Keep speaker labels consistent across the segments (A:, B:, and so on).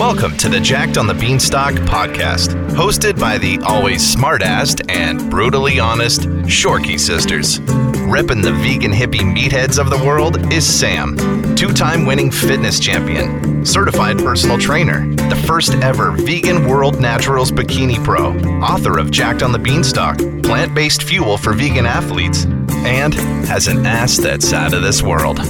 A: Welcome to the Jacked on the Beanstalk podcast, hosted by the always smart-assed and brutally honest Shorkey sisters. Repping the vegan hippie meatheads of the world is Sam, two-time winning fitness champion, certified personal trainer, the first ever vegan world naturals bikini pro, author of Jacked on the Beanstalk, plant-based fuel for vegan athletes, and has an ass that's out of this world.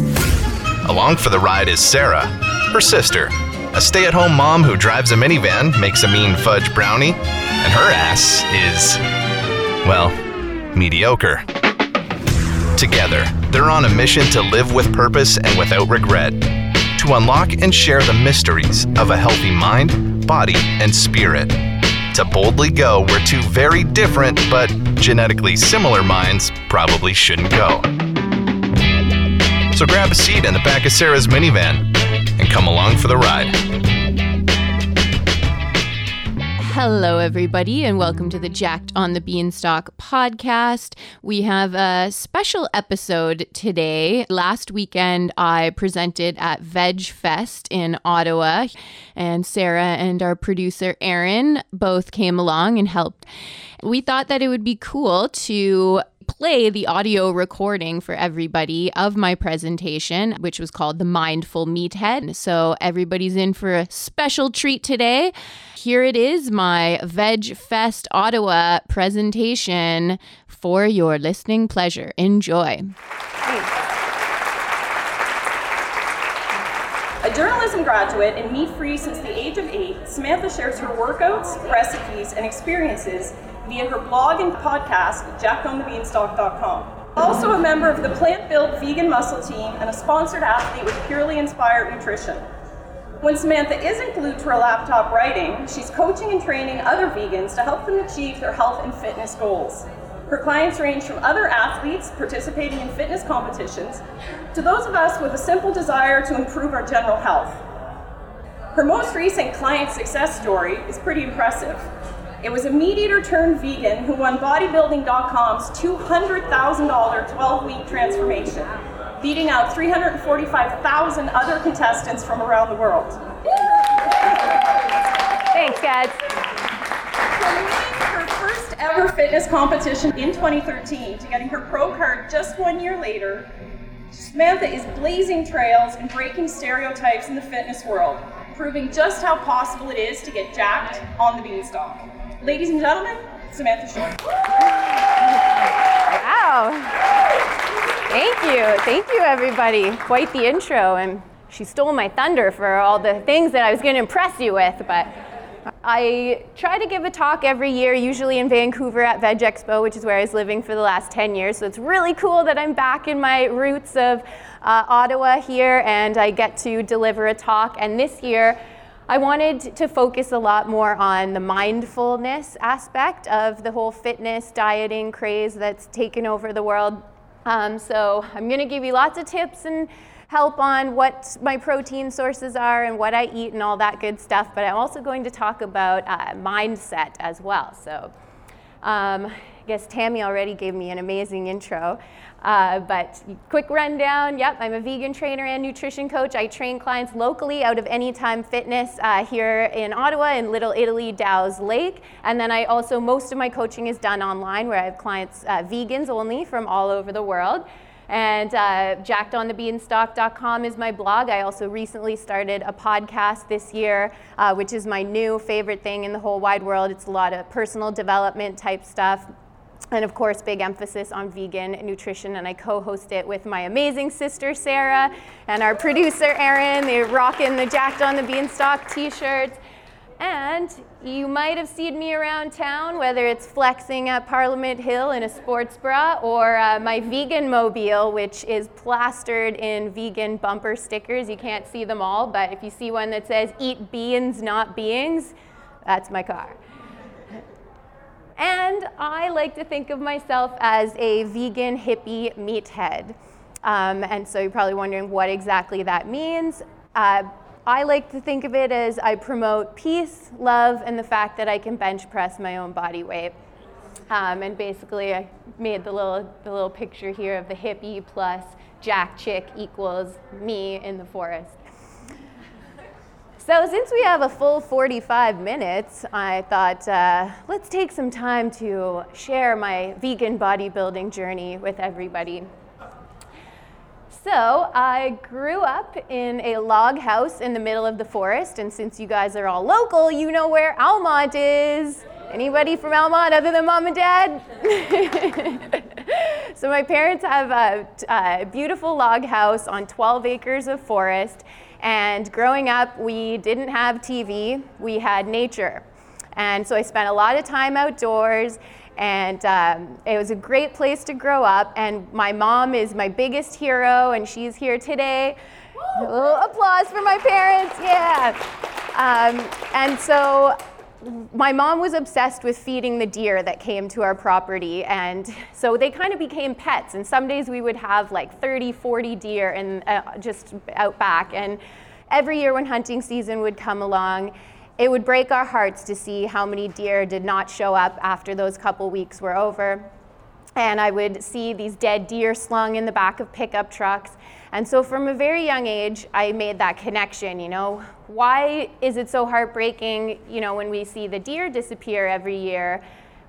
A: Along for the ride is Sarah, her sister, a stay at home mom who drives a minivan, makes a mean fudge brownie, and her ass is, well, mediocre. Together, they're on a mission to live with purpose and without regret, to unlock and share the mysteries of a healthy mind, body, and spirit, to boldly go where two very different but genetically similar minds probably shouldn't go. So grab a seat in the back of Sarah's minivan and come along for the ride.
B: Hello, everybody, and welcome to the Jacked on the Beanstalk podcast. We have a special episode today. Last weekend, I presented at Veg Fest in Ottawa, and Sarah and our producer, Aaron, both came along and helped. We thought that it would be cool to play the audio recording for everybody of my presentation, which was called The Mindful Meathead. So everybody's in for a special treat today. Here it is, my Veg Fest Ottawa presentation for your listening pleasure. Enjoy.
C: A journalism graduate and meat free since the age of eight, Samantha shares her workouts, recipes, and experiences via her blog and podcast, jackedonthebeanstalk.com. Also a member of the Plant Built Vegan Muscle Team and a sponsored athlete with Purely Inspired Nutrition. When Samantha isn't glued to her laptop writing, she's coaching and training other vegans to help them achieve their health and fitness goals. Her clients range from other athletes participating in fitness competitions to those of us with a simple desire to improve our general health. Her most recent client success story is pretty impressive. It was a meat eater turned vegan who won bodybuilding.com's $200,000 12 week transformation, beating out 345,000 other contestants from around the world.
D: Thanks, guys.
C: From winning her first ever fitness competition in 2013 to getting her pro card just one year later, Samantha is blazing trails and breaking stereotypes in the fitness world, proving just how possible it is to get jacked on the beanstalk. Ladies and gentlemen, Samantha Short.
D: Wow. Thank you. Thank you, everybody. Quite the intro. And she stole my thunder for all the things that I was going to impress you with. But I try to give a talk every year, usually in Vancouver at Veg Expo, which is where I was living for the last 10 years. So it's really cool that I'm back in my roots of uh, Ottawa here and I get to deliver a talk. And this year, I wanted to focus a lot more on the mindfulness aspect of the whole fitness dieting craze that's taken over the world. Um, so I'm going to give you lots of tips and help on what my protein sources are and what I eat and all that good stuff. But I'm also going to talk about uh, mindset as well. So um, I guess Tammy already gave me an amazing intro. Uh, but quick rundown yep, I'm a vegan trainer and nutrition coach. I train clients locally out of Anytime Fitness uh, here in Ottawa in Little Italy, Dow's Lake. And then I also, most of my coaching is done online where I have clients, uh, vegans only from all over the world. And uh, jackedonthebeanstalk.com is my blog. I also recently started a podcast this year, uh, which is my new favorite thing in the whole wide world. It's a lot of personal development type stuff, and of course, big emphasis on vegan nutrition. And I co host it with my amazing sister, Sarah, and our producer, Aaron. They're rocking the Jacked on the Beanstalk t shirts. And you might have seen me around town, whether it's flexing at Parliament Hill in a sports bra or uh, my vegan mobile, which is plastered in vegan bumper stickers. You can't see them all, but if you see one that says, Eat beans, not beings, that's my car. And I like to think of myself as a vegan hippie meathead. Um, and so you're probably wondering what exactly that means. Uh, I like to think of it as I promote peace, love, and the fact that I can bench press my own body weight. Um, and basically, I made the little, the little picture here of the hippie plus jack chick equals me in the forest. So, since we have a full 45 minutes, I thought uh, let's take some time to share my vegan bodybuilding journey with everybody. So, I grew up in a log house in the middle of the forest, and since you guys are all local, you know where Almonte is. Anybody from Almonte other than mom and dad? so, my parents have a, a beautiful log house on 12 acres of forest, and growing up, we didn't have TV, we had nature. And so, I spent a lot of time outdoors and um, it was a great place to grow up. And my mom is my biggest hero, and she's here today. A little applause for my parents, yeah. Um, and so my mom was obsessed with feeding the deer that came to our property and so they kind of became pets and some days we would have like 30 40 deer and uh, just out back and every year when hunting season would come along it would break our hearts to see how many deer did not show up after those couple weeks were over. And I would see these dead deer slung in the back of pickup trucks. And so from a very young age, I made that connection, you know, why is it so heartbreaking, you know, when we see the deer disappear every year,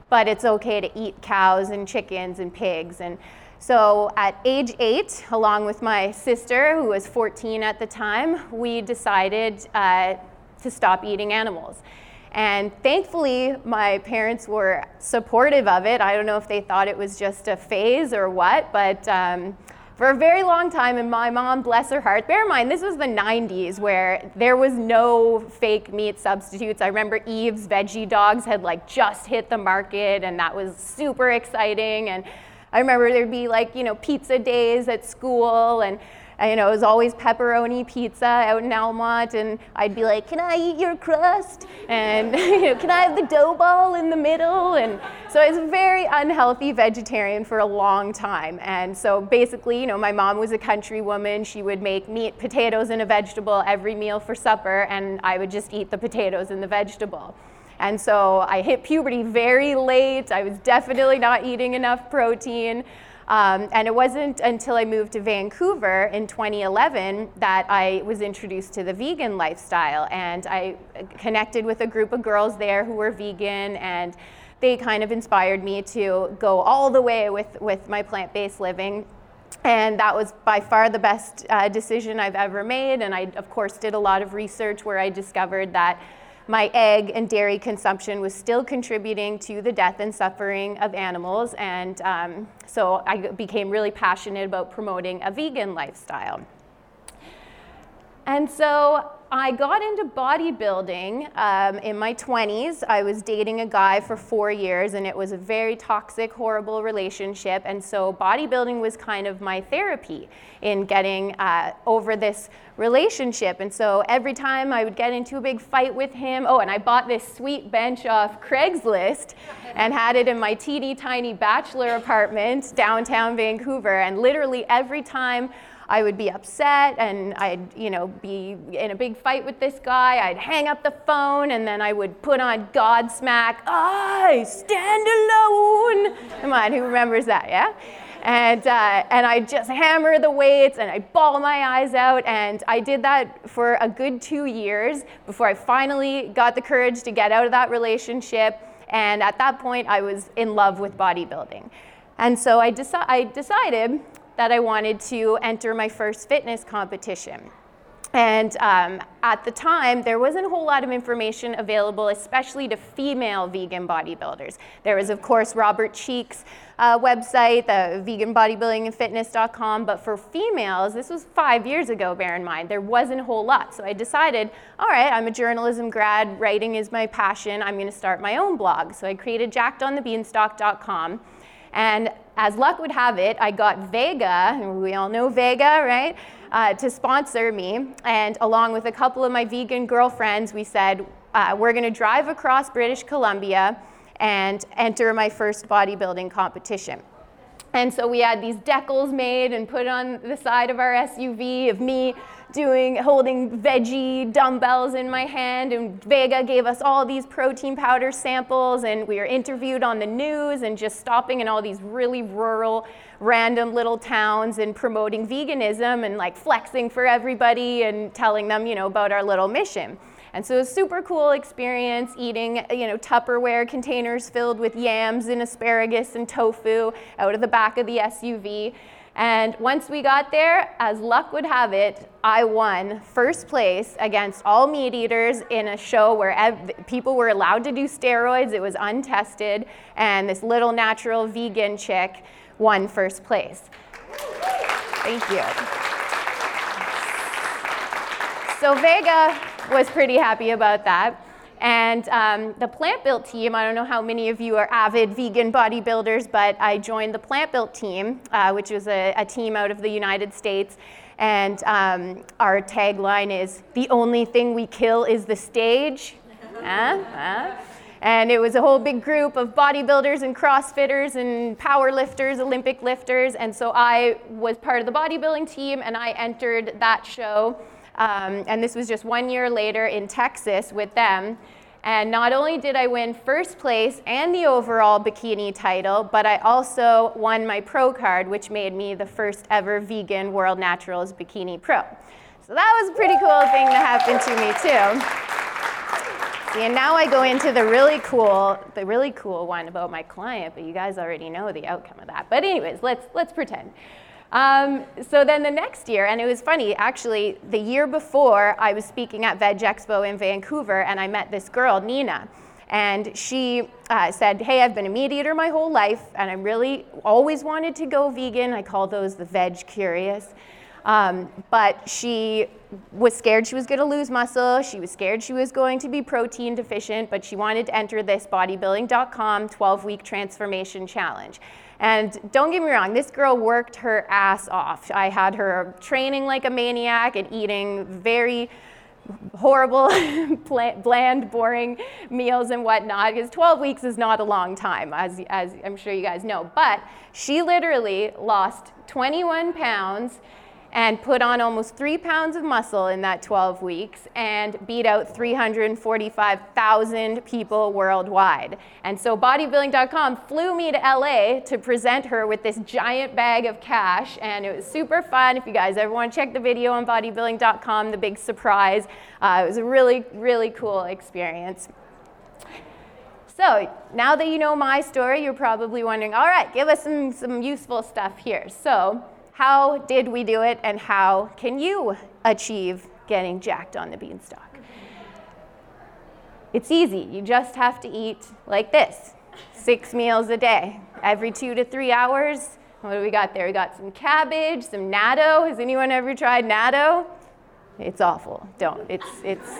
D: but it's okay to eat cows and chickens and pigs and so at age eight, along with my sister, who was 14 at the time, we decided uh, to stop eating animals. And thankfully, my parents were supportive of it. I don't know if they thought it was just a phase or what, but um, for a very long time, and my mom, bless her heart, bear in mind, this was the 90s where there was no fake meat substitutes. I remember Yves Veggie Dogs had like just hit the market, and that was super exciting. And I remember there'd be like, you know, pizza days at school, and you know, it was always pepperoni pizza out in Almonte, and I'd be like, "Can I eat your crust?" And you know, "Can I have the dough ball in the middle?" And so I was a very unhealthy vegetarian for a long time. And so basically, you know, my mom was a country woman. She would make meat, potatoes, and a vegetable every meal for supper, and I would just eat the potatoes and the vegetable. And so I hit puberty very late. I was definitely not eating enough protein. Um, and it wasn't until I moved to Vancouver in 2011 that I was introduced to the vegan lifestyle. And I connected with a group of girls there who were vegan, and they kind of inspired me to go all the way with, with my plant based living. And that was by far the best uh, decision I've ever made. And I, of course, did a lot of research where I discovered that my egg and dairy consumption was still contributing to the death and suffering of animals. And um, so I became really passionate about promoting a vegan lifestyle. And so I got into bodybuilding um, in my 20s. I was dating a guy for four years, and it was a very toxic, horrible relationship. And so, bodybuilding was kind of my therapy in getting uh, over this relationship. And so, every time I would get into a big fight with him, oh, and I bought this sweet bench off Craigslist and had it in my teeny tiny bachelor apartment downtown Vancouver. And literally, every time I would be upset and I'd, you know, be in a big fight with this guy. I'd hang up the phone and then I would put on Godsmack. I stand alone. Come on, who remembers that? Yeah. And, uh, and I just hammer the weights and I ball my eyes out. And I did that for a good two years before I finally got the courage to get out of that relationship. And at that point, I was in love with bodybuilding. And so I, deci- I decided that I wanted to enter my first fitness competition. And um, at the time, there wasn't a whole lot of information available, especially to female vegan bodybuilders. There was, of course, Robert Cheeke's uh, website, the veganbodybuildingandfitness.com, but for females, this was five years ago, bear in mind, there wasn't a whole lot. So I decided, all right, I'm a journalism grad, writing is my passion, I'm gonna start my own blog. So I created jackedonthebeanstalk.com. And as luck would have it, I got Vega, we all know Vega, right, uh, to sponsor me. And along with a couple of my vegan girlfriends, we said, uh, we're going to drive across British Columbia and enter my first bodybuilding competition. And so we had these decals made and put on the side of our SUV of me doing holding veggie dumbbells in my hand and Vega gave us all these protein powder samples and we were interviewed on the news and just stopping in all these really rural random little towns and promoting veganism and like flexing for everybody and telling them, you know, about our little mission. And so it was super cool experience eating, you know, Tupperware containers filled with yams and asparagus and tofu out of the back of the SUV. And once we got there, as luck would have it, I won first place against all meat eaters in a show where ev- people were allowed to do steroids. It was untested. And this little natural vegan chick won first place. Thank you. So Vega was pretty happy about that. And um, the Plant Built team, I don't know how many of you are avid vegan bodybuilders, but I joined the Plant Built team, uh, which was a, a, team out of the United States. And um, our tagline is The only thing we kill is the stage. uh, And it was a whole big group of bodybuilders and CrossFitters and power lifters, Olympic lifters. And so I was part of the bodybuilding team and I entered that show. Um, and this was just one year later in Texas with them. And not only did I win first place and the overall bikini title, but I also won my pro card, which made me the first ever vegan World Naturals Bikini Pro. So that was a pretty cool thing to happen to me too. See, and now I go into the really cool, the really cool one about my client, but you guys already know the outcome of that. But anyways, let's let's pretend. Um, so then the next year, and it was funny, actually, the year before, I was speaking at Veg Expo in Vancouver, and I met this girl, Nina. And she uh, said, Hey, I've been a meat eater my whole life, and I really always wanted to go vegan. I call those the veg curious. Um, but she was scared she was going to lose muscle. She was scared she was going to be protein deficient, but she wanted to enter this bodybuilding.com 12 week transformation challenge. And don't get me wrong, this girl worked her ass off. I had her training like a maniac and eating very horrible, bland, boring meals and whatnot, because 12 weeks is not a long time, as, as I'm sure you guys know. But she literally lost 21 pounds and put on almost three pounds of muscle in that 12 weeks and beat out 345,000 people worldwide. And so bodybuilding.com flew me to LA to present her with this giant bag of cash, and it was super fun. If you guys ever want to check the video on bodybuilding.com, the big surprise, uh, it was a really, really cool experience. So now that you know my story, you're probably wondering, all right, give us some, some useful stuff here. So how did we do it, and how can you achieve getting jacked on the beanstalk? It's easy. You just have to eat like this six meals a day, every two to three hours. What do we got there? We got some cabbage, some natto. Has anyone ever tried natto? It's awful. Don't. It's, it's,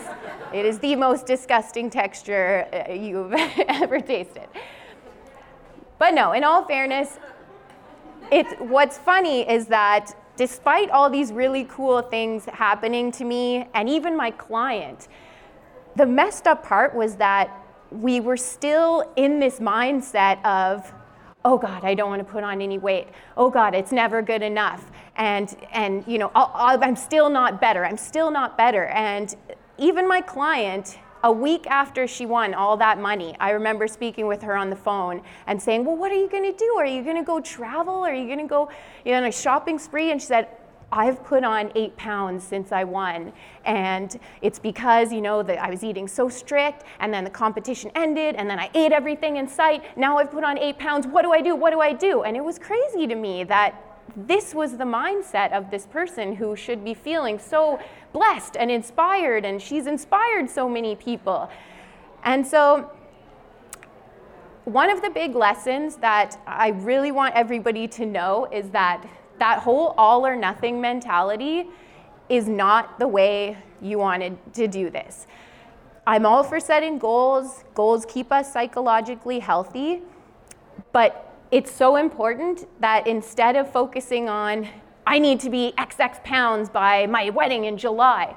D: it is the most disgusting texture uh, you've ever tasted. But no, in all fairness, it's, what's funny is that despite all these really cool things happening to me and even my client, the messed up part was that we were still in this mindset of, oh God, I don't want to put on any weight. Oh God, it's never good enough. And, and you know, i am still not better. I'm still not better. And even my client a week after she won all that money, I remember speaking with her on the phone and saying, Well, what are you going to do? Are you going to go travel? Are you going to go you know, on a shopping spree? And she said, I've put on eight pounds since I won. And it's because, you know, that I was eating so strict and then the competition ended and then I ate everything in sight. Now I've put on eight pounds. What do I do? What do I do? And it was crazy to me that this was the mindset of this person who should be feeling so blessed and inspired, and she's inspired so many people. And so, one of the big lessons that I really want everybody to know is that that whole all or nothing mentality is not the way you wanted to do this. I'm all for setting goals, goals keep us psychologically healthy, but it's so important that instead of focusing on, I need to be XX pounds by my wedding in July,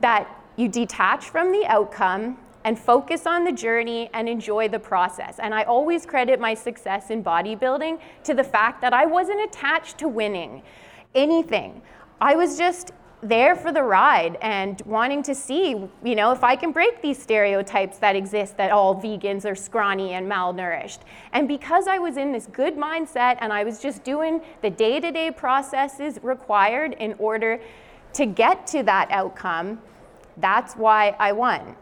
D: that you detach from the outcome and focus on the journey and enjoy the process. And I always credit my success in bodybuilding to the fact that I wasn't attached to winning anything. I was just there for the ride and wanting to see, you know, if I can break these stereotypes that exist that all vegans are scrawny and malnourished. And because I was in this good mindset and I was just doing the day to day processes required in order to get to that outcome, that's why I won.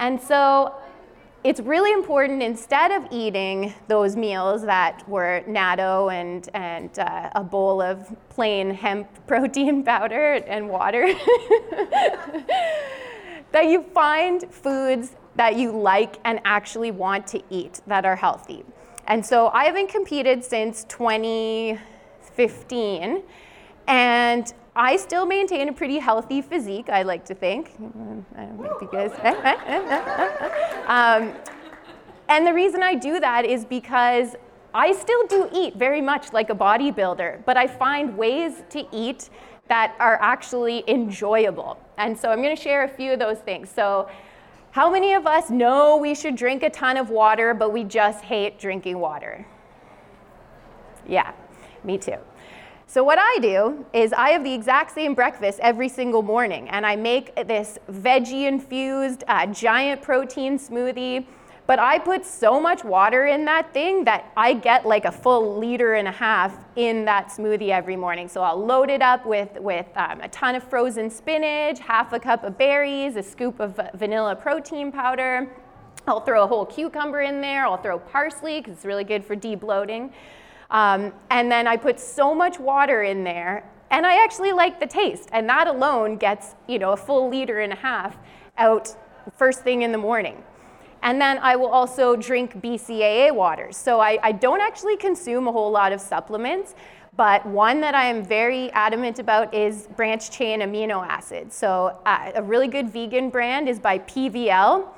D: And so it's really important instead of eating those meals that were natto and, and uh, a bowl of plain hemp protein powder and water, that you find foods that you like and actually want to eat that are healthy. And so I haven't competed since 2015, and I still maintain a pretty healthy physique, I like to think. I don't think um, and the reason I do that is because I still do eat very much like a bodybuilder, but I find ways to eat that are actually enjoyable. And so I'm going to share a few of those things. So, how many of us know we should drink a ton of water, but we just hate drinking water? Yeah, me too. So, what I do is I have the exact same breakfast every single morning, and I make this veggie infused uh, giant protein smoothie. But I put so much water in that thing that I get like a full liter and a half in that smoothie every morning. So I'll load it up with, with um, a ton of frozen spinach, half a cup of berries, a scoop of vanilla protein powder. I'll throw a whole cucumber in there. I'll throw parsley because it's really good for debloating. Um, and then I put so much water in there, and I actually like the taste. And that alone gets, you know, a full liter and a half out first thing in the morning. And then I will also drink BCAA waters. So I, I don't actually consume a whole lot of supplements, but one that I am very adamant about is branch chain amino acids. So uh, a really good vegan brand is by PVL.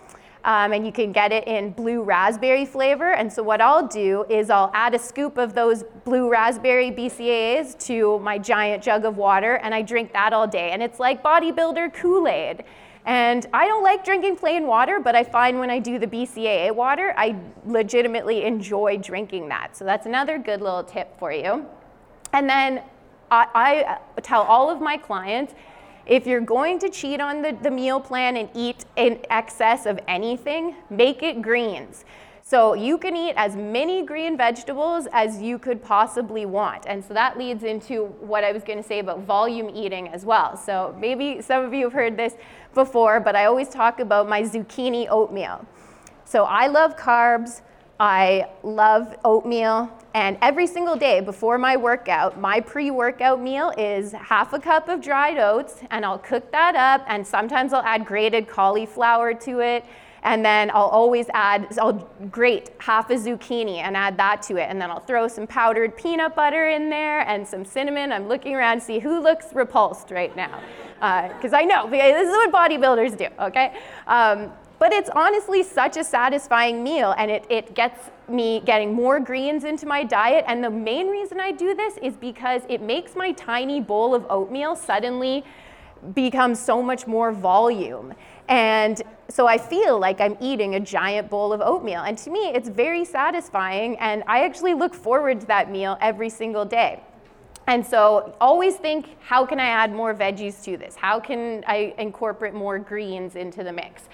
D: Um, and you can get it in blue raspberry flavor. And so what I'll do is I'll add a scoop of those blue raspberry BCAAs to my giant jug of water, and I drink that all day. And it's like bodybuilder Kool-Aid. And I don't like drinking plain water, but I find when I do the BCAA water, I legitimately enjoy drinking that. So that's another good little tip for you. And then I, I tell all of my clients if you're going to cheat on the, the meal plan and eat in excess of anything, make it greens. So you can eat as many green vegetables as you could possibly want. And so that leads into what I was going to say about volume eating as well. So maybe some of you have heard this before, but I always talk about my zucchini oatmeal. So I love carbs, I love oatmeal, and every single day before my workout, my pre workout meal is half a cup of dried oats, and I'll cook that up, and sometimes I'll add grated cauliflower to it. And then I'll always add, I'll grate half a zucchini and add that to it. And then I'll throw some powdered peanut butter in there and some cinnamon. I'm looking around to see who looks repulsed right now. Because uh, I know, this is what bodybuilders do, okay? Um, but it's honestly such a satisfying meal and it, it gets me getting more greens into my diet. And the main reason I do this is because it makes my tiny bowl of oatmeal suddenly become so much more volume. And so I feel like I'm eating a giant bowl of oatmeal. And to me, it's very satisfying. And I actually look forward to that meal every single day. And so always think how can I add more veggies to this? How can I incorporate more greens into the mix?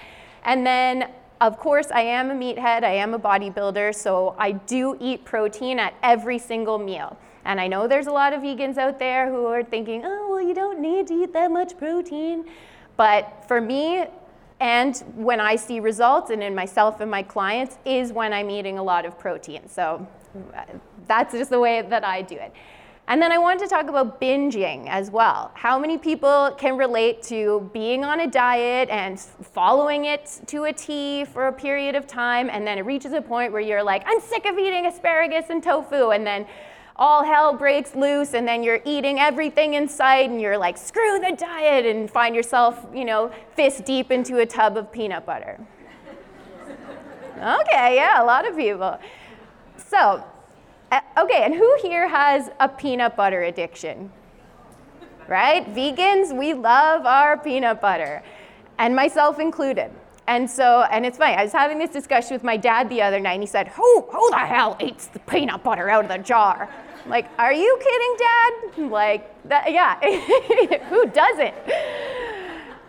D: And then, of course, I am a meathead, I am a bodybuilder, so I do eat protein at every single meal. And I know there's a lot of vegans out there who are thinking, oh, well, you don't need to eat that much protein. But for me, and when I see results, and in myself and my clients, is when I'm eating a lot of protein. So uh, that's just the way that I do it. And then I wanted to talk about binging as well. How many people can relate to being on a diet and following it to a T for a period of time, and then it reaches a point where you're like, I'm sick of eating asparagus and tofu, and then all hell breaks loose, and then you're eating everything in sight, and you're like, screw the diet, and find yourself, you know, fist deep into a tub of peanut butter. okay, yeah, a lot of people. So, uh, okay, and who here has a peanut butter addiction? Right? Vegans, we love our peanut butter, and myself included. And so, and it's funny, I was having this discussion with my dad the other night, and he said, Who, who the hell eats the peanut butter out of the jar? I'm like, are you kidding, Dad? I'm like, that, yeah, who doesn't?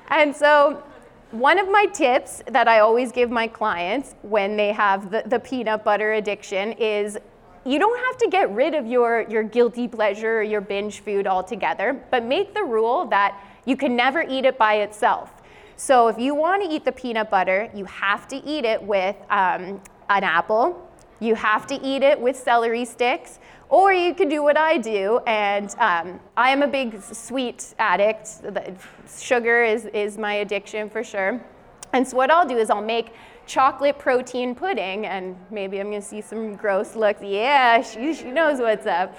D: And so, one of my tips that I always give my clients when they have the, the peanut butter addiction is you don't have to get rid of your, your guilty pleasure or your binge food altogether, but make the rule that you can never eat it by itself. So if you want to eat the peanut butter, you have to eat it with um, an apple. You have to eat it with celery sticks, or you could do what I do. And um, I am a big sweet addict. Sugar is, is my addiction for sure. And so what I'll do is I'll make chocolate protein pudding, and maybe I'm gonna see some gross looks. Yeah, she, she knows what's up.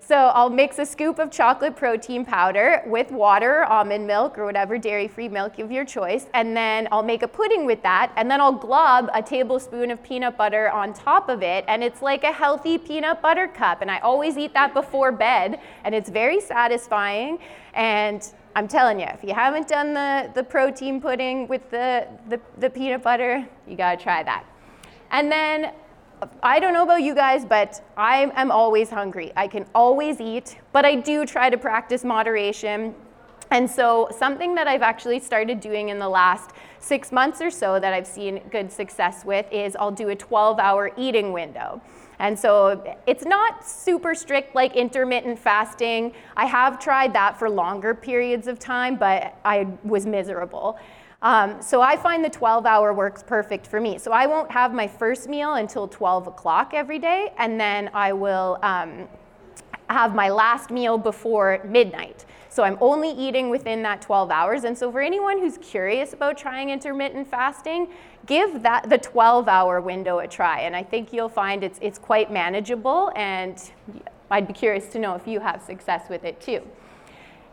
D: So I'll mix a scoop of chocolate protein powder with water, almond milk, or whatever dairy-free milk of your choice, and then I'll make a pudding with that, and then I'll glob a tablespoon of peanut butter on top of it, and it's like a healthy peanut butter cup. And I always eat that before bed, and it's very satisfying. And I'm telling you, if you haven't done the, the protein pudding with the, the, the peanut butter, you gotta try that. And then I don't know about you guys, but I am always hungry. I can always eat, but I do try to practice moderation. And so, something that I've actually started doing in the last six months or so that I've seen good success with is I'll do a 12 hour eating window. And so it's not super strict like intermittent fasting. I have tried that for longer periods of time, but I was miserable. Um, so I find the 12 hour works perfect for me. So I won't have my first meal until 12 o'clock every day, and then I will um, have my last meal before midnight. So I'm only eating within that 12 hours. And so for anyone who's curious about trying intermittent fasting, give that the 12 hour window a try. And I think you'll find it's, it's quite manageable. And I'd be curious to know if you have success with it too.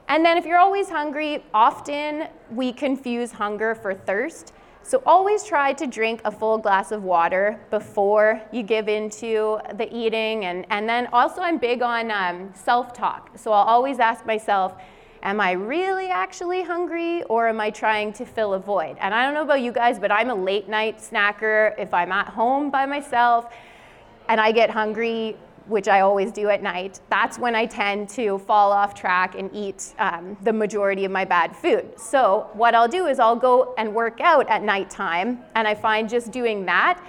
D: And then if you're always hungry, often we confuse hunger for thirst. So always try to drink a full glass of water before you give into the eating. And, and then also, I'm big on um, self talk. So I'll always ask myself, Am I really actually hungry or am I trying to fill a void? And I don't know about you guys, but I'm a late night snacker. If I'm at home by myself and I get hungry, which I always do at night, that's when I tend to fall off track and eat um, the majority of my bad food. So, what I'll do is I'll go and work out at nighttime, and I find just doing that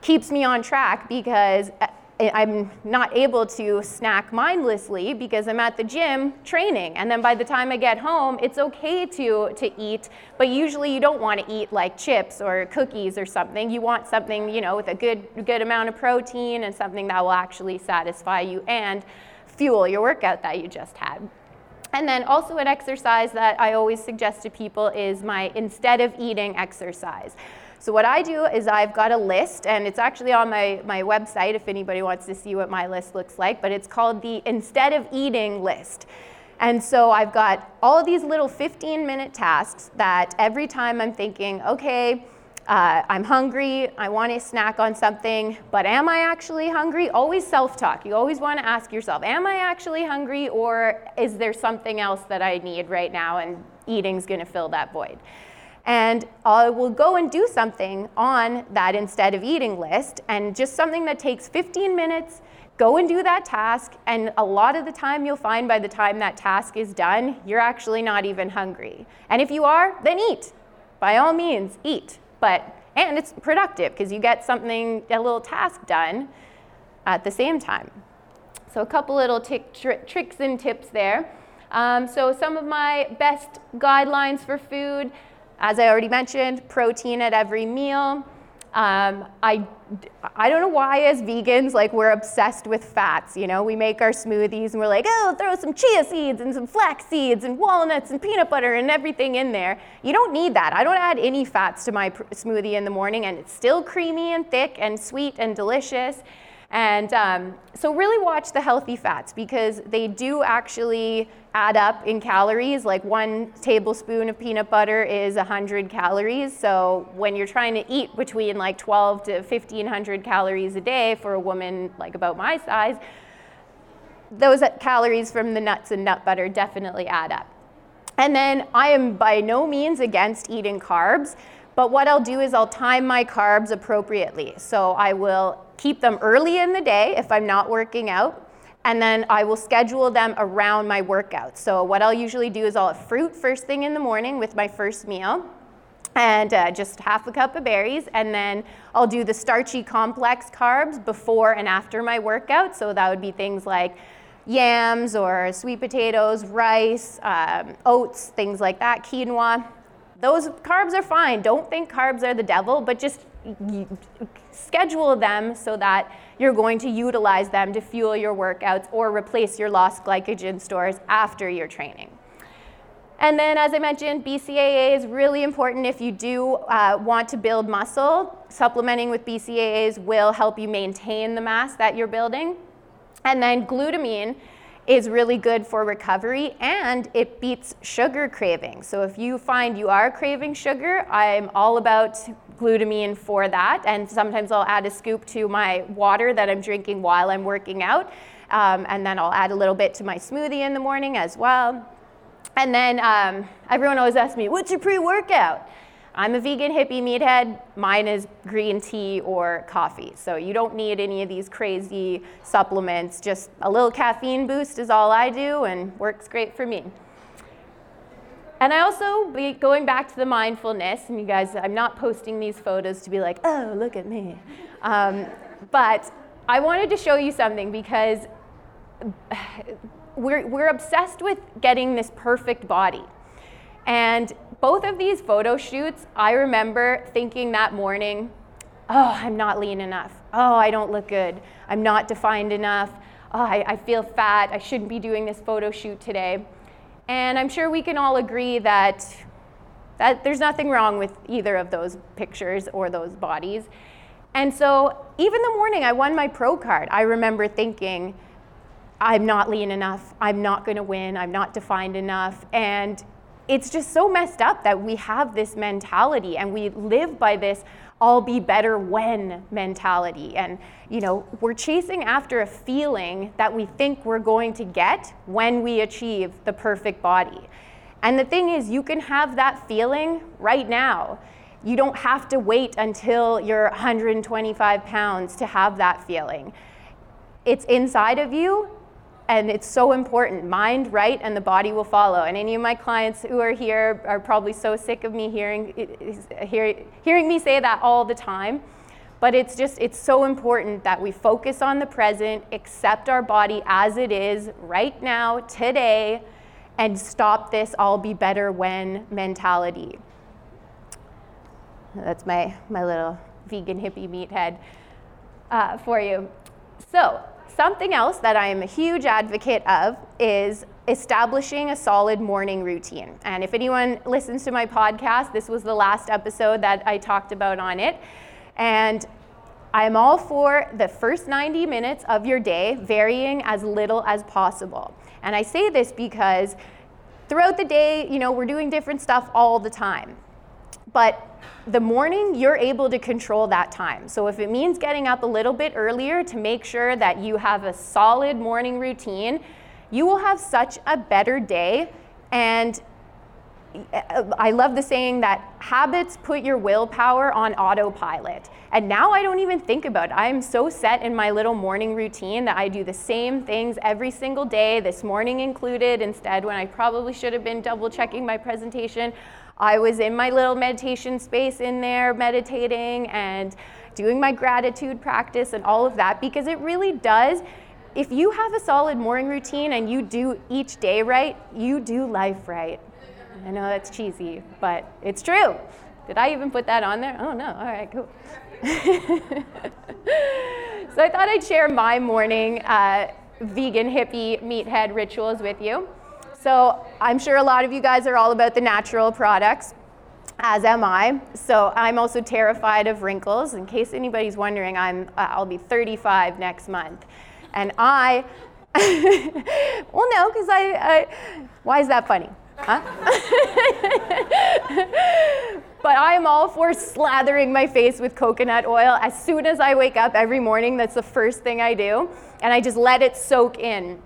D: keeps me on track because uh, I'm not able to snack mindlessly because I'm at the gym training. And then by the time I get home, it's okay to, to eat, but usually you don't want to eat like chips or cookies or something. You want something, you know, with a good, good amount of protein and something that will actually satisfy you and fuel your workout that you just had. And then also an exercise that I always suggest to people is my instead of eating exercise. So what I do is I've got a list, and it's actually on my, my website if anybody wants to see what my list looks like, but it's called the Instead of Eating list. And so I've got all of these little 15 minute tasks that every time I'm thinking, okay, uh, I'm hungry, I want to snack on something, but am I actually hungry? Always self talk. You always want to ask yourself, am I actually hungry, or is there something else that I need right now and eating's going to fill that void? And I will go and do something on that instead of eating list, and just something that takes 15 minutes. Go and do that task, and a lot of the time you'll find by the time that task is done, you're actually not even hungry. And if you are, then eat. By all means, eat. But and it's productive because you get something, a little task done at the same time. So a couple little tricks and tips there. Um, so some of my best guidelines for food. As I already mentioned, protein at every meal. Um, I, I don't know why as vegans, like we're obsessed with fats. You know, we make our smoothies and we're like, oh, throw some chia seeds and some flax seeds and walnuts and peanut butter and everything in there. You don't need that. I don't add any fats to my pr- smoothie in the morning and it's still creamy and thick and sweet and delicious. And um, so, really watch the healthy fats because they do actually add up in calories. Like one tablespoon of peanut butter is 100 calories. So, when you're trying to eat between like 12 to 1500 calories a day for a woman like about my size, those calories from the nuts and nut butter definitely add up. And then I am by no means against eating carbs But what I'll do is I'll time my carbs appropriately. So I will keep them early in the day if I'm not working out, and then I will schedule them around my workout. So what I'll usually do is I'll have fruit first thing in the morning with my first meal and uh, just half a cup of berries. And then I'll do the starchy complex carbs before and after my workout. So that would be things like yams or sweet potatoes, rice, um, oats, things like that, quinoa. Those carbs are fine. Don't think carbs are the devil, but just schedule them so that you're going to utilize them to fuel your workouts or replace your lost glycogen stores after your training. And then, as I mentioned, BCAA is really important if you do uh, want to build muscle. Supplementing with BCAAs will help you maintain the mass that you're building. And then glutamine is really good for recovery and it beats sugar cravings. So if you find you are craving sugar, I'm all about glutamine for that. And sometimes I'll add a scoop to my water that I'm drinking while I'm working out. Um, and then I'll add a little bit to my smoothie in the morning as well. And then um, everyone always asks me, what's your pre workout? I'm a vegan hippie meathead. Mine is green tea or coffee. So you don't need any of these crazy supplements. Just a little caffeine boost is all I do and works great for me. And I also, be going back to the mindfulness, and you guys, I'm not posting these photos to be like, oh, look at me. Um, but I wanted to show you something because we're, we're obsessed with getting this perfect body. And both of these photo shoots, I remember thinking that morning, oh, I'm not lean enough. Oh, I don't look good. I'm not defined enough. Oh, I, I feel fat. I shouldn't be doing this photo shoot today. And I'm sure we can all agree that, that there's nothing wrong with either of those pictures or those bodies. And so, even the morning I won my pro card, I remember thinking, I'm not lean enough. I'm not going to win. I'm not defined enough. And it's just so messed up that we have this mentality and we live by this I'll be better when mentality. And, you know, we're chasing after a feeling that we think we're going to get when we achieve the perfect body. And the thing is, you can have that feeling right now. You don't have to wait until you're 125 pounds to have that feeling. It's inside of you, and it's so important. Mind right, and the body will follow. And any of my clients who are here are probably so sick of me hearing, hear, hearing me say that all the time. But it's just, it's so important that we focus on the present, accept our body as it is right now, today, and stop this I'll be better when mentality. That's my, my little vegan hippie meathead uh, for you. So, Something else that I am a huge advocate of is establishing a solid morning routine. And if anyone listens to my podcast, this was the last episode that I talked about on it. And I'm all for the first 90 minutes of your day varying as little as possible. And I say this because throughout the day, you know, we're doing different stuff all the time. But the morning, you're able to control that time. So if it means getting up a little bit earlier to make sure that you have a solid morning routine, you will have such a better day. And uh, I love the saying that habits put your willpower on autopilot. And now I don't even think about it. I'm so set in my little morning routine that I do the same things every single day, this morning included, instead, when I probably should have been double checking my presentation. I was in my little meditation space in there, meditating and doing my gratitude practice and all of that because it really does. If you have a solid morning routine and you do each day right, you do life right. I know that's cheesy, but it's true. Did I even put that on there? Oh no, all right, cool. so I thought I'd share my morning uh, vegan hippie meathead rituals with you. So I'm sure a lot of you guys are all about the natural products, as am I. So I'm also terrified of wrinkles. In case anybody's wondering, I'm, uh, I'll be 35 next month. And I, well, no, because I, I, why is that funny? Huh? but I am all for slathering my face with coconut oil as soon as I wake up every morning. That's the first thing I do. And I just let it soak in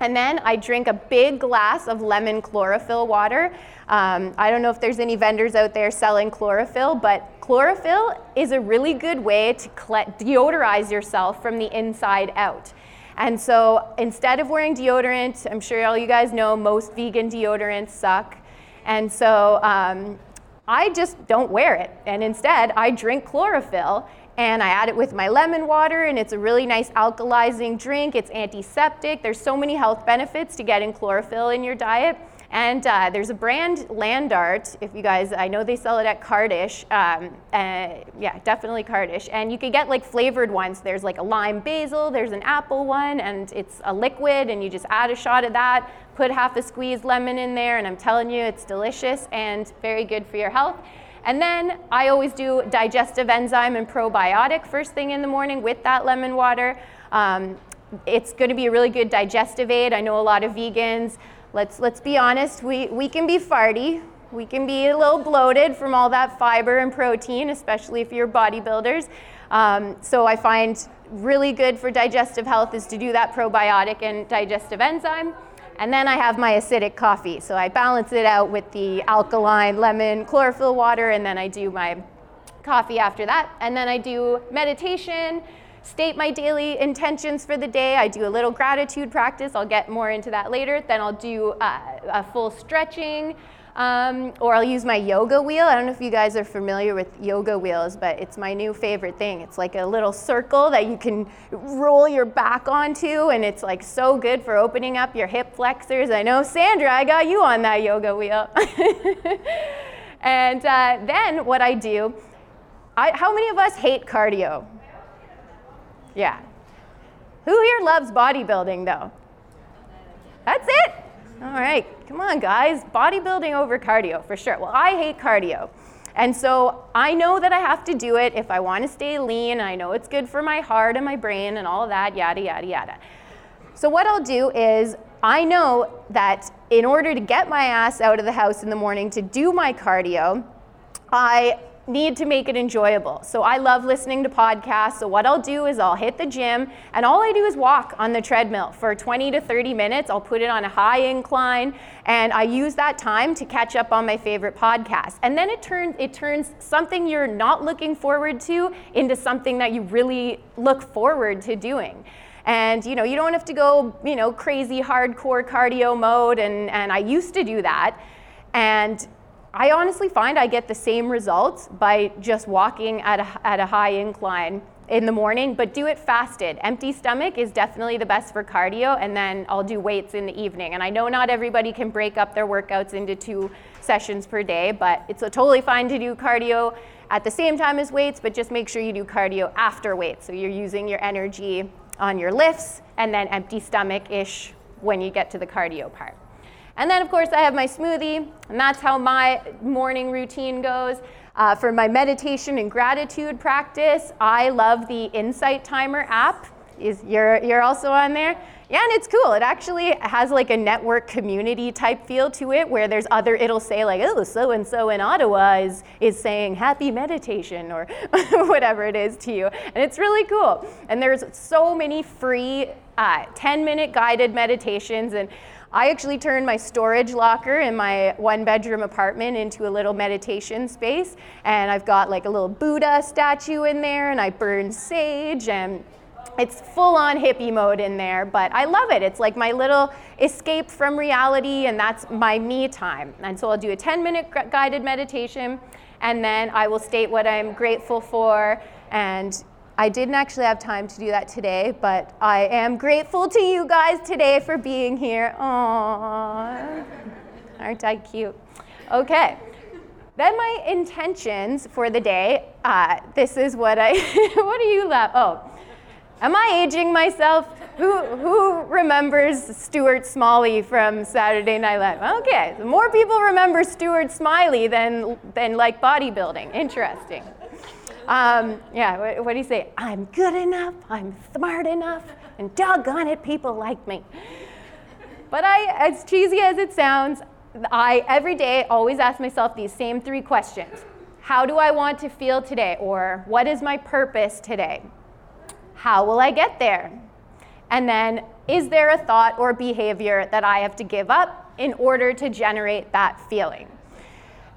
D: And then I drink a big glass of lemon chlorophyll water. Um, I don't know if there's any vendors out there selling chlorophyll, but chlorophyll is a really good way to deodorize yourself from the inside out. And so instead of wearing deodorant, I'm sure all you guys know most vegan deodorants suck. And so um, I just don't wear it. And instead, I drink chlorophyll and I add it with my lemon water, and it's a really nice alkalizing drink. It's antiseptic. There's so many health benefits to getting chlorophyll in your diet. And uh, there's a brand, Landart, if you guys, I know they sell it at Kardish. Um, uh, yeah, definitely Kardish. And you can get like flavored ones. There's like a lime basil, there's an apple one, and it's a liquid, and you just add a shot of that, put half a squeezed lemon in there, and I'm telling you, it's delicious and very good for your health. And then I always do digestive enzyme and probiotic first thing in the morning with that lemon water. Um, it's going to be a really good digestive aid. I know a lot of vegans. Let's let's be honest. We we can be farty. We can be a little bloated from all that fiber and protein, especially if you're bodybuilders. Um, so I find really good for digestive health is to do that probiotic and digestive enzyme. And then I have my acidic coffee. So I balance it out with the alkaline lemon chlorophyll water, and then I do my coffee after that. And then I do meditation, state my daily intentions for the day. I do a little gratitude practice. I'll get more into that later. Then I'll do uh, a full stretching. Um, or I'll use my yoga wheel. I don't know if you guys are familiar with yoga wheels, but it's my new favorite thing. It's like a little circle that you can roll your back onto, and it's like so good for opening up your hip flexors. I know, Sandra, I got you on that yoga wheel. and uh, then what I do, I, how many of us hate cardio? Yeah. Who here loves bodybuilding though? That's it? All right, come on, guys. Bodybuilding over cardio for sure. Well, I hate cardio. And so I know that I have to do it if I want to stay lean. I know it's good for my heart and my brain and all of that, yada, yada, yada. So, what I'll do is, I know that in order to get my ass out of the house in the morning to do my cardio, I need to make it enjoyable. So I love listening to podcasts. So what I'll do is I'll hit the gym and all I do is walk on the treadmill for 20 to 30 minutes. I'll put it on a high incline and I use that time to catch up on my favorite podcasts. And then it turns it turns something you're not looking forward to into something that you really look forward to doing. And you know, you don't have to go, you know, crazy hardcore cardio mode and and I used to do that. And I honestly find I get the same results by just walking at a, at a high incline in the morning, but do it fasted. Empty stomach is definitely the best for cardio, and then I'll do weights in the evening. And I know not everybody can break up their workouts into two sessions per day, but it's totally fine to do cardio at the same time as weights, but just make sure you do cardio after weights. So you're using your energy on your lifts and then empty stomach ish when you get to the cardio part. And then, of course, I have my smoothie, and that's how my morning routine goes. Uh, for my meditation and gratitude practice, I love the Insight Timer app. Is you're you're also on there? Yeah, and it's cool. It actually has like a network community type feel to it where there's other, it'll say like, oh, so and so in Ottawa is, is saying happy meditation or whatever it is to you. And it's really cool. And there's so many free uh, 10 minute guided meditations. And I actually turned my storage locker in my one bedroom apartment into a little meditation space. And I've got like a little Buddha statue in there, and I burn sage, and it's full on hippie mode in there, but I love it. It's like my little escape from reality, and that's my me time. And so I'll do a 10 minute guided meditation, and then I will state what I'm grateful for and I didn't actually have time to do that today, but I am grateful to you guys today for being here. Aww. Aren't I cute? Okay. Then my intentions for the day. Uh, this is what I. what do you laugh? Oh, am I aging myself? Who who remembers Stuart Smalley from Saturday Night Live? Okay, more people remember Stuart Smiley than than like bodybuilding. Interesting. Um, yeah, what, what do you say? I'm good enough, I'm smart enough, and doggone it, people like me. But I, as cheesy as it sounds, I every day always ask myself these same three questions. How do I want to feel today? Or what is my purpose today? How will I get there? And then, is there a thought or behavior that I have to give up in order to generate that feeling?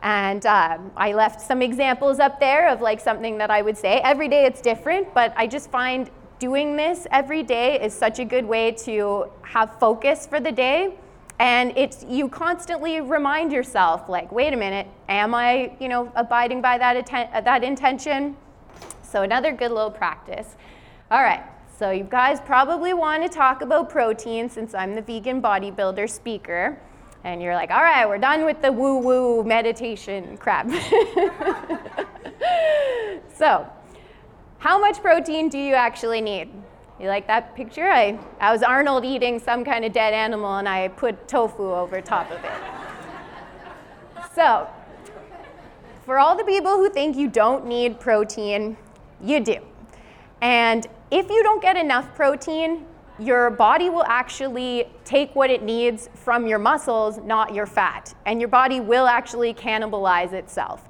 D: And um, I left some examples up there of like something that I would say. Every day it's different, but I just find doing this every day is such a good way to have focus for the day. And it's you constantly remind yourself, like, wait a minute, am I, you know, abiding by that atten- that intention? So another good little practice. All right, so you guys probably want to talk about protein since I'm the vegan bodybuilder speaker. And you're like, all right, we're done with the woo woo meditation crap. so, how much protein do you actually need? You like that picture? I, I was Arnold eating some kind of dead animal and I put tofu over top of it. so, for all the people who think you don't need protein, you do. And if you don't get enough protein, your body will actually take what it needs from your muscles, not your fat. And your body will actually cannibalize itself,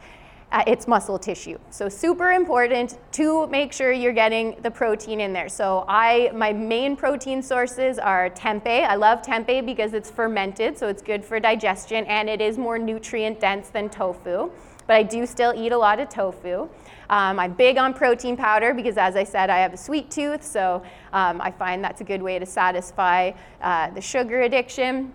D: uh, its muscle tissue. So super important to make sure you're getting the protein in there. So I, my main protein sources are tempeh. I love tempeh because it's fermented, so it's good for digestion, and it is more nutrient dense than tofu. But I do still eat a lot of tofu. Um, I'm big on protein powder because, as I said, I have a sweet tooth, so um, I find that's a good way to satisfy uh, the sugar addiction.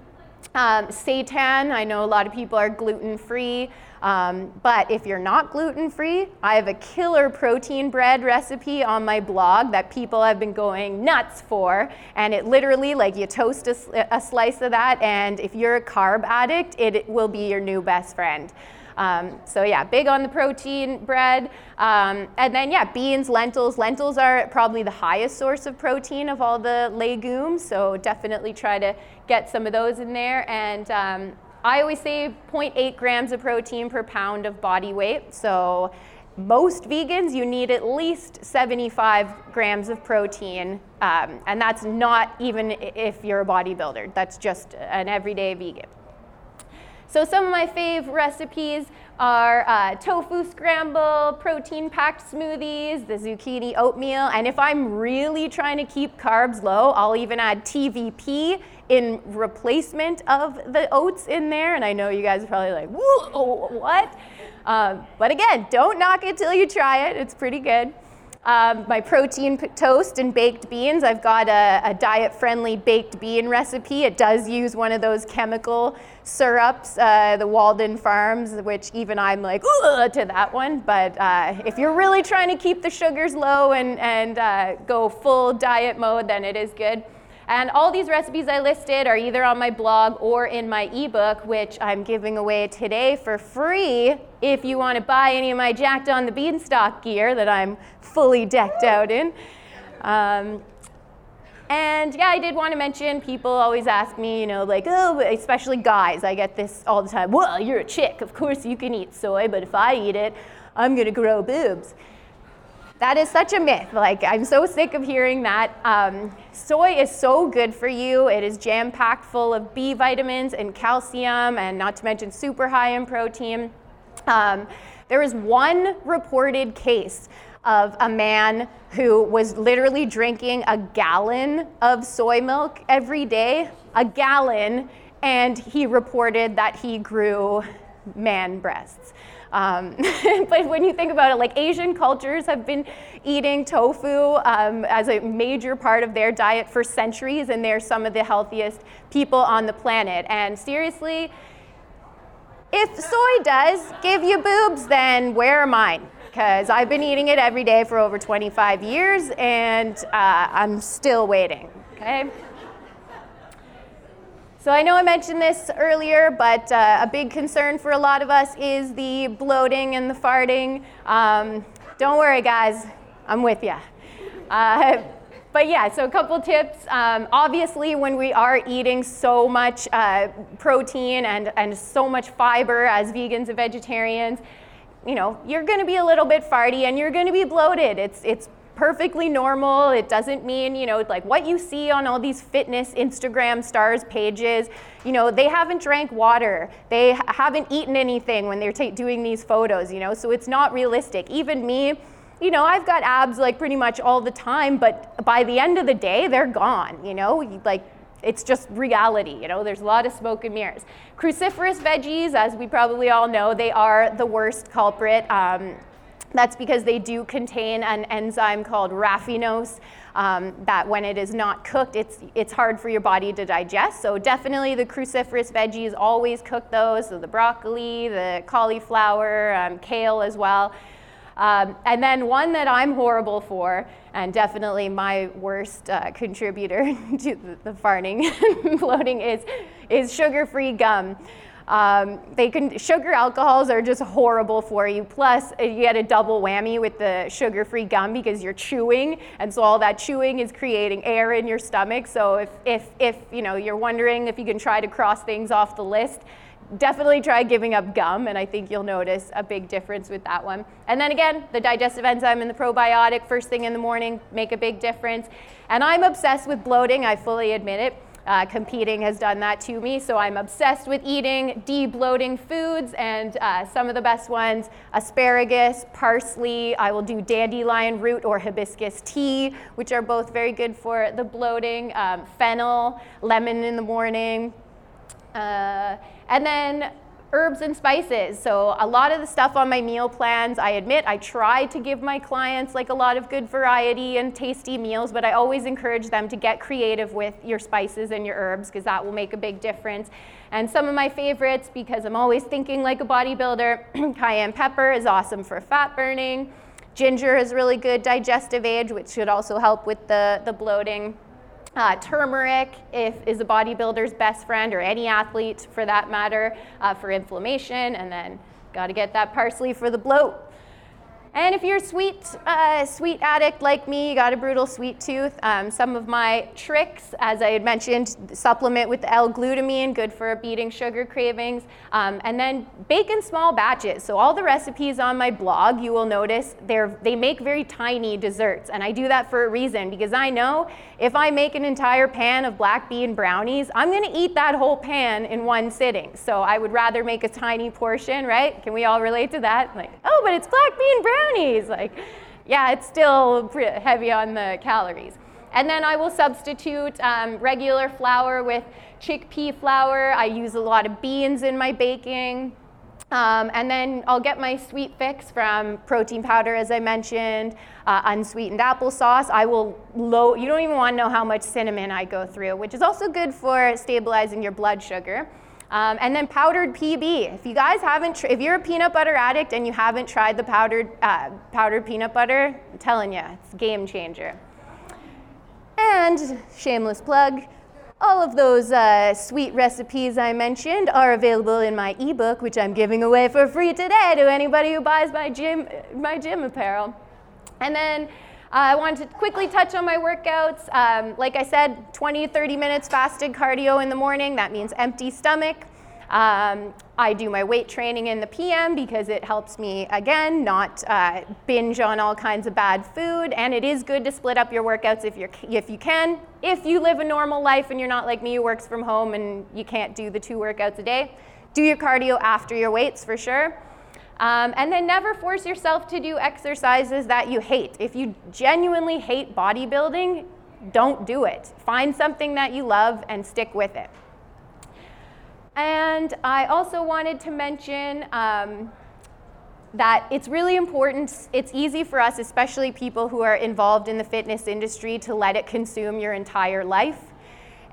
D: Um, seitan, I know a lot of people are gluten free, um, but if you're not gluten free, I have a killer protein bread recipe on my blog that people have been going nuts for. And it literally, like, you toast a, a slice of that, and if you're a carb addict, it will be your new best friend. Um, so yeah, big on the protein bread. Um, and then yeah, beans, lentils. Lentils are probably the highest source of protein of all the legumes. So definitely try to get some of those in there. And um, I always say 0.8 grams of protein per pound of body weight. So most vegans, you need at least 75 grams of protein, um, and that's not even if you're a bodybuilder. That's just an everyday vegan. So some of my fave recipes are uh, tofu scramble, protein packed smoothies, the zucchini oatmeal, and if I'm really trying to keep carbs low, I'll even add TVP in replacement of the oats in there. And I know you guys are probably like, Whoa, what? Um, but again, don't knock it till you try it. It's pretty good. Um, my protein toast and baked beans. I've got a, a diet friendly baked bean recipe. It does use one of those chemical syrups, uh, the Walden Farms, which even I'm like, to that one. But uh, if you're really trying to keep the sugars low and, and uh, go full diet mode, then it is good. And all these recipes I listed are either on my blog or in my ebook, which I'm giving away today for free if you want to buy any of my Jacked on the Beanstalk gear that I'm fully decked out in. Um, and yeah, I did want to mention people always ask me, you know, like, oh, especially guys, I get this all the time. Well, you're a chick, of course you can eat soy, but if I eat it, I'm going to grow boobs. That is such a myth. Like, I'm so sick of hearing that. Um, soy is so good for you. It is jam packed full of B vitamins and calcium, and not to mention super high in protein. Um, there is one reported case of a man who was literally drinking a gallon of soy milk every day, a gallon, and he reported that he grew man breasts. Um, but when you think about it, like Asian cultures have been eating tofu um, as a major part of their diet for centuries, and they're some of the healthiest people on the planet. And seriously, if soy does give you boobs, then where are mine? Because I've been eating it every day for over 25 years, and uh, I'm still waiting. Okay. So I know I mentioned this earlier, but uh, a big concern for a lot of us is the bloating and the farting. Um, don't worry, guys, I'm with you. Uh, but yeah, so a couple tips. Um, obviously, when we are eating so much uh, protein and, and so much fiber as vegans and vegetarians, you know, you're going to be a little bit farty and you're going to be bloated. It's, it's perfectly normal. It doesn't mean, you know, like what you see on all these fitness Instagram stars pages, you know, they haven't drank water. They haven't eaten anything when they're doing these photos, you know, so it's not realistic. Even me, you know, I've got abs like pretty much all the time, but by the end of the day, they're gone, you know? Like, it's just reality, you know, there's a lot of smoke and mirrors. Cruciferous veggies, as we probably all know, they are the worst culprit. Um, that's because they do contain an enzyme called raffinose um, that when it is not cooked, it's, it's hard for your body to digest. So definitely the cruciferous veggies, always cook those. So the broccoli, the cauliflower, um, kale as well. Um, and then one that I'm horrible for, and definitely my worst uh, contributor to the, the farting and bloating, is, is sugar-free gum. Um, they can sugar alcohols are just horrible for you. Plus, uh, you get a double whammy with the sugar-free gum because you're chewing, and so all that chewing is creating air in your stomach. So if if if you know you're wondering if you can try to cross things off the list, definitely try giving up gum, and I think you'll notice a big difference with that one. And then again, the digestive enzyme and the probiotic first thing in the morning make a big difference. And I'm obsessed with bloating, I fully admit it. Uh, competing has done that to me, so I'm obsessed with eating de-bloating foods, and uh, some of the best ones: asparagus, parsley. I will do dandelion root or hibiscus tea, which are both very good for the bloating. Um, fennel, lemon in the morning. Uh, and then herbs and spices. So a lot of the stuff on my meal plans, I admit I try to give my clients like a lot of good variety and tasty meals, but I always encourage them to get creative with your spices and your herbs because that will make a big difference. And some of my favorites, because I'm always thinking like a bodybuilder, cayenne pepper is awesome for fat burning. Ginger is really good digestive aid, which should also help with the, the bloating. Uh, turmeric if, is a bodybuilder's best friend, or any athlete for that matter, uh, for inflammation. And then got to get that parsley for the bloat. And if you're a sweet, uh, sweet addict like me, you got a brutal sweet tooth, um, some of my tricks, as I had mentioned, supplement with L-glutamine, good for beating sugar cravings, um, and then bake in small batches. So all the recipes on my blog, you will notice, they make very tiny desserts, and I do that for a reason, because I know if I make an entire pan of black bean brownies, I'm gonna eat that whole pan in one sitting. So I would rather make a tiny portion, right? Can we all relate to that? Like, oh, but it's black bean brownies brownies. Like, yeah, it's still heavy on the calories. And then I will substitute um, regular flour with chickpea flour. I use a lot of beans in my baking. Um, and then I'll get my sweet fix from protein powder, as I mentioned, uh, unsweetened applesauce. I will low, you don't even want to know how much cinnamon I go through, which is also good for stabilizing your blood sugar. Um, and then powdered PB. If you guys haven't, tr- if you're a peanut butter addict and you haven't tried the powdered, uh, powdered peanut butter, I'm telling you, it's game changer. And shameless plug, all of those uh, sweet recipes I mentioned are available in my ebook, which I'm giving away for free today to anybody who buys my gym, my gym apparel. And then I wanted to quickly touch on my workouts. Um, like I said, 20 30 minutes fasted cardio in the morning. That means empty stomach. Um, I do my weight training in the PM because it helps me, again, not uh, binge on all kinds of bad food. And it is good to split up your workouts if, you're, if you can. If you live a normal life and you're not like me who works from home and you can't do the two workouts a day, do your cardio after your weights for sure. Um, and then never force yourself to do exercises that you hate. If you genuinely hate bodybuilding, don't do it. Find something that you love and stick with it. And I also wanted to mention um, that it's really important, it's easy for us, especially people who are involved in the fitness industry, to let it consume your entire life.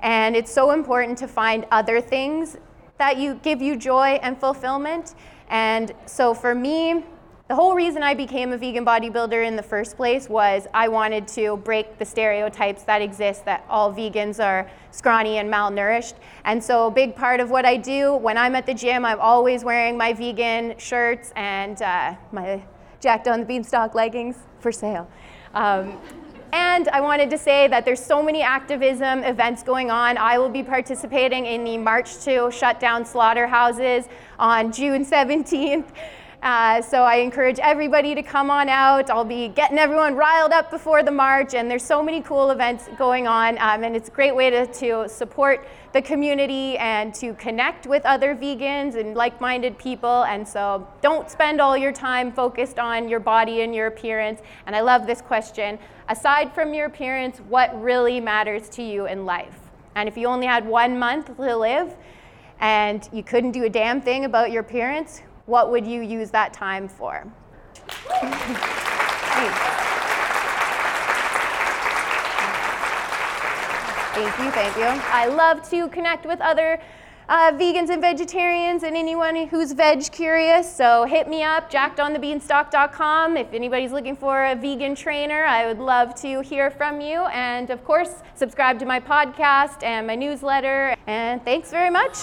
D: And it's so important to find other things that you give you joy and fulfillment. And so for me, the whole reason I became a vegan bodybuilder in the first place was I wanted to break the stereotypes that exist that all vegans are scrawny and malnourished. And so, a big part of what I do when I'm at the gym, I'm always wearing my vegan shirts and uh, my Jacked on the Beanstalk leggings for sale. Um, and I wanted to say that there's so many activism events going on. I will be participating in the March to Shut Down Slaughterhouses on June 17th. Uh, so I encourage everybody to come on out. I'll be getting everyone riled up before the march, and there's so many cool events going on, um, and it's a great way to, to support the community and to connect with other vegans and like-minded people. And so don't spend all your time focused on your body and your appearance. And I love this question. Aside from your appearance, what really matters to you in life? And if you only had one month to live and you couldn't do a damn thing about your appearance, what would you use that time for? Thank you, thank you. I love to connect with other uh, vegans and vegetarians and anyone who's veg curious. So hit me up, jackedonthebeanstalk.com. If anybody's looking for a vegan trainer, I would love to hear from you. And of course, subscribe to my podcast and my newsletter. And thanks very much.